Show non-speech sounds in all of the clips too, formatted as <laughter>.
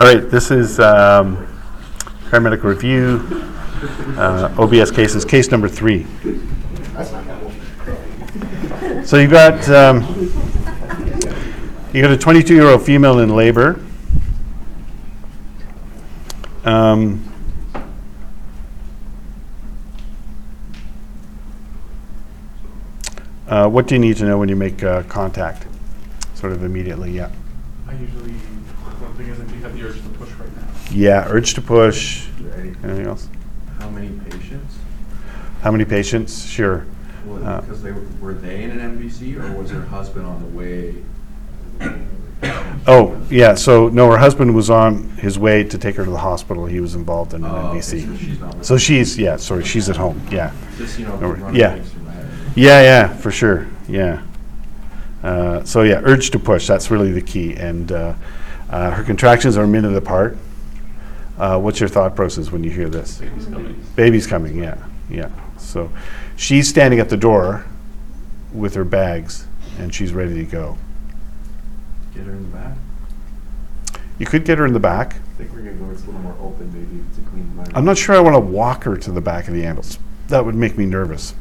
All right, this is um, paramedic review, uh, OBS cases, case number three. So you got, um, you got a 22-year-old female in labor. Um, uh, What do you need to know when you make uh, contact? Sort of immediately, yeah. I usually, one thing is if you have the urge to push right now. Yeah, urge to push. Right. Anything else? How many patients? How many patients? Sure. Uh, Because they, were were they in an MVC or was her husband on the way? Oh, yeah, so, no, her husband was on his way to take her to the hospital. He was involved in an Oh, okay, so MVC. she's not with So them. she's, yeah, sorry, she's at home, yeah. Just, you know, No, running yeah. things through my head. Yeah, yeah, for sure, yeah. Uh, So, yeah, urge to push, that's really the key. And uh, uh, her contractions are a minute apart. Uh, What's your thought process when you hear this? Baby's coming. Baby's coming, yeah, yeah. So she's standing at the door with her bags, and she's ready to go. Get her in the back. You could get her in the back. I think we're gonna go, it's a little more open maybe to clean environment. I'm not sure I want to walk her to the back of the ambulance. That would make me nervous.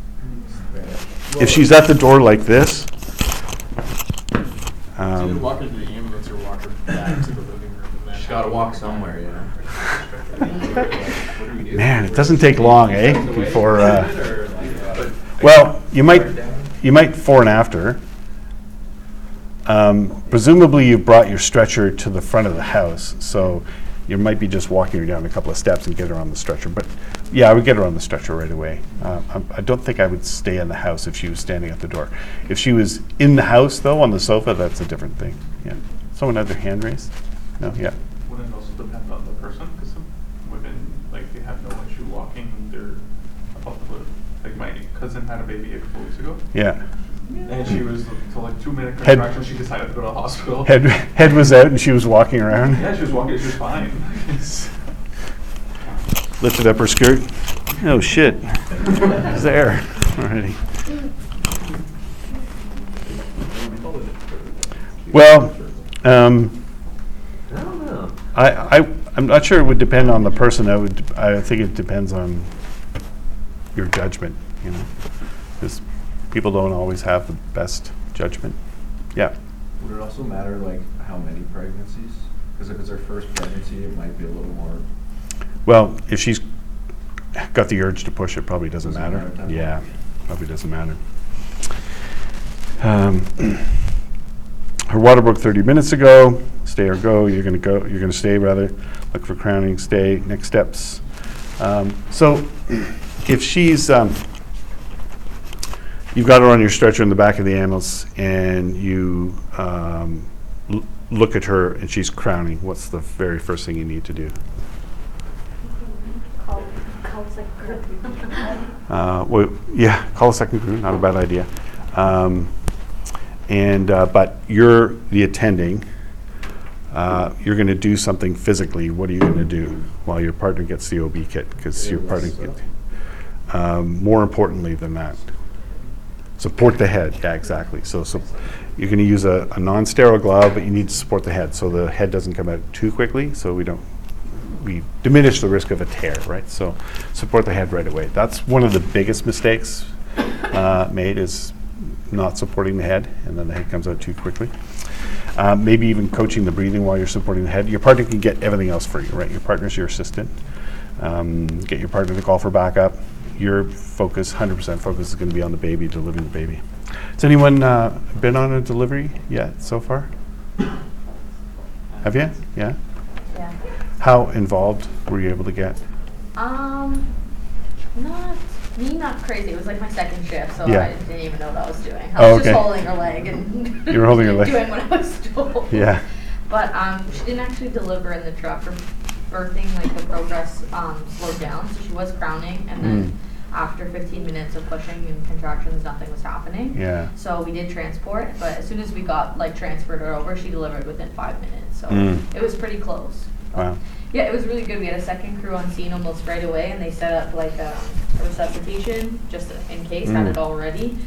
If she's at the door like this, um, walk her to the ambulance or walk her back to the living room. and then She's gotta walk somewhere, you know? man, it doesn't take long, eh? Before, uh, well, you might, you might fore and after. Um, presumably, you brought your stretcher to the front of the house, so you might be just walking her down a couple of steps and get her on the stretcher. But yeah, I would get her on the stretcher right away. Uh, I, I don't think I would stay in the house if she was standing at the door. If she was in the house, though, on the sofa, that's a different thing. Yeah. Someone had their hand raised? No, yeah. Wouldn't it also depend on the person? Because some women, like, they have no issue walking, they're to live. Like, my cousin had a baby a couple weeks ago, Yeah. And she was, to like two minute Head- contraction, she decided to go to the hospital. Head, head was out and she was walking around. Yeah, she was walking, she was fine. Lifted up her skirt. Oh, shit. It's <laughs> there already. Well, um, I don't know. I, I, I'm not sure it would depend on the person. I would, I think it depends on your judgment, you know? Because people don't always have the best judgment. Yeah. Would it also matter, like, how many pregnancies? Because if it's her first pregnancy, it might be a little more, Well, if she's got the urge to push, it probably doesn't Doesn't matter. matter Yeah, probably doesn't matter. Um, <clears throat> Her water broke 30 minutes ago. Stay or go, you're gonna go, you're gonna stay rather. Look for crowning, stay, next steps. Um, So <clears throat> if she's, um, you've got her on your stretcher in the back of the ambulance and you um, l- look at her and she's crowning, what's the very first thing you need to do? Call, call second group. Uh, well, yeah, call a second crew, not a bad idea. Um, and, uh, but you're the attending. Uh, you're going to do something physically. What are you going to do while your partner gets the OB kit? Because your partner, get, um, more importantly than that, support the head. Yeah, exactly. So, so you're going to use a, a non-sterile glove, but you need to support the head so the head doesn't come out too quickly. So we don't we diminish the risk of a tear, right? So support the head right away. That's one of the biggest mistakes uh, made is not supporting the head, and then the head comes out too quickly. Uh, maybe even coaching the breathing while you're supporting the head. Your partner can get everything else for you, right? Your partner's your assistant. Um, get your partner to call for backup. Your focus, 100% focus, is going to be on the baby, delivering the baby. Has anyone uh, been on a delivery yet so far? Have you? Yeah. Yeah. How involved were you able to get? Um, not, me, not crazy. It was like my second shift, so Yeah. I didn't even know what I was doing. I Oh, was just holding her leg and. You were holding her <laughs> leg. Doing what I was told. Yeah. But, um, she didn't actually deliver in the truck. Her birthing, like, the progress, um, slowed down, so she was crowning, and then Mm. after fifteen minutes of pushing and contractions, nothing was happening. Yeah. So we did transport, but as soon as we got, like, transferred her over, she delivered within five minutes, so Mm. it was pretty close. Wow. Yeah, it was really good. We had a second crew on scene almost right away, and they set up like um, a resuscitation just in case, had Mm. it all ready.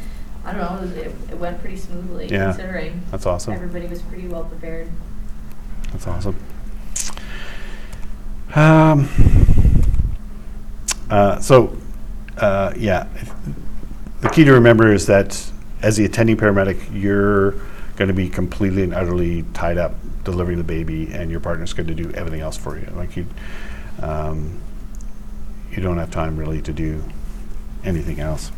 I don't know, it, was, it, it went pretty smoothly Yeah. considering That's awesome. everybody was pretty well prepared. That's awesome. Um, uh, so, uh, yeah, the key to remember is that as the attending paramedic, you're going to be completely and utterly tied up delivering the baby, and your partner's going to do everything else for you. Like you, um, you don't have time really to do anything else.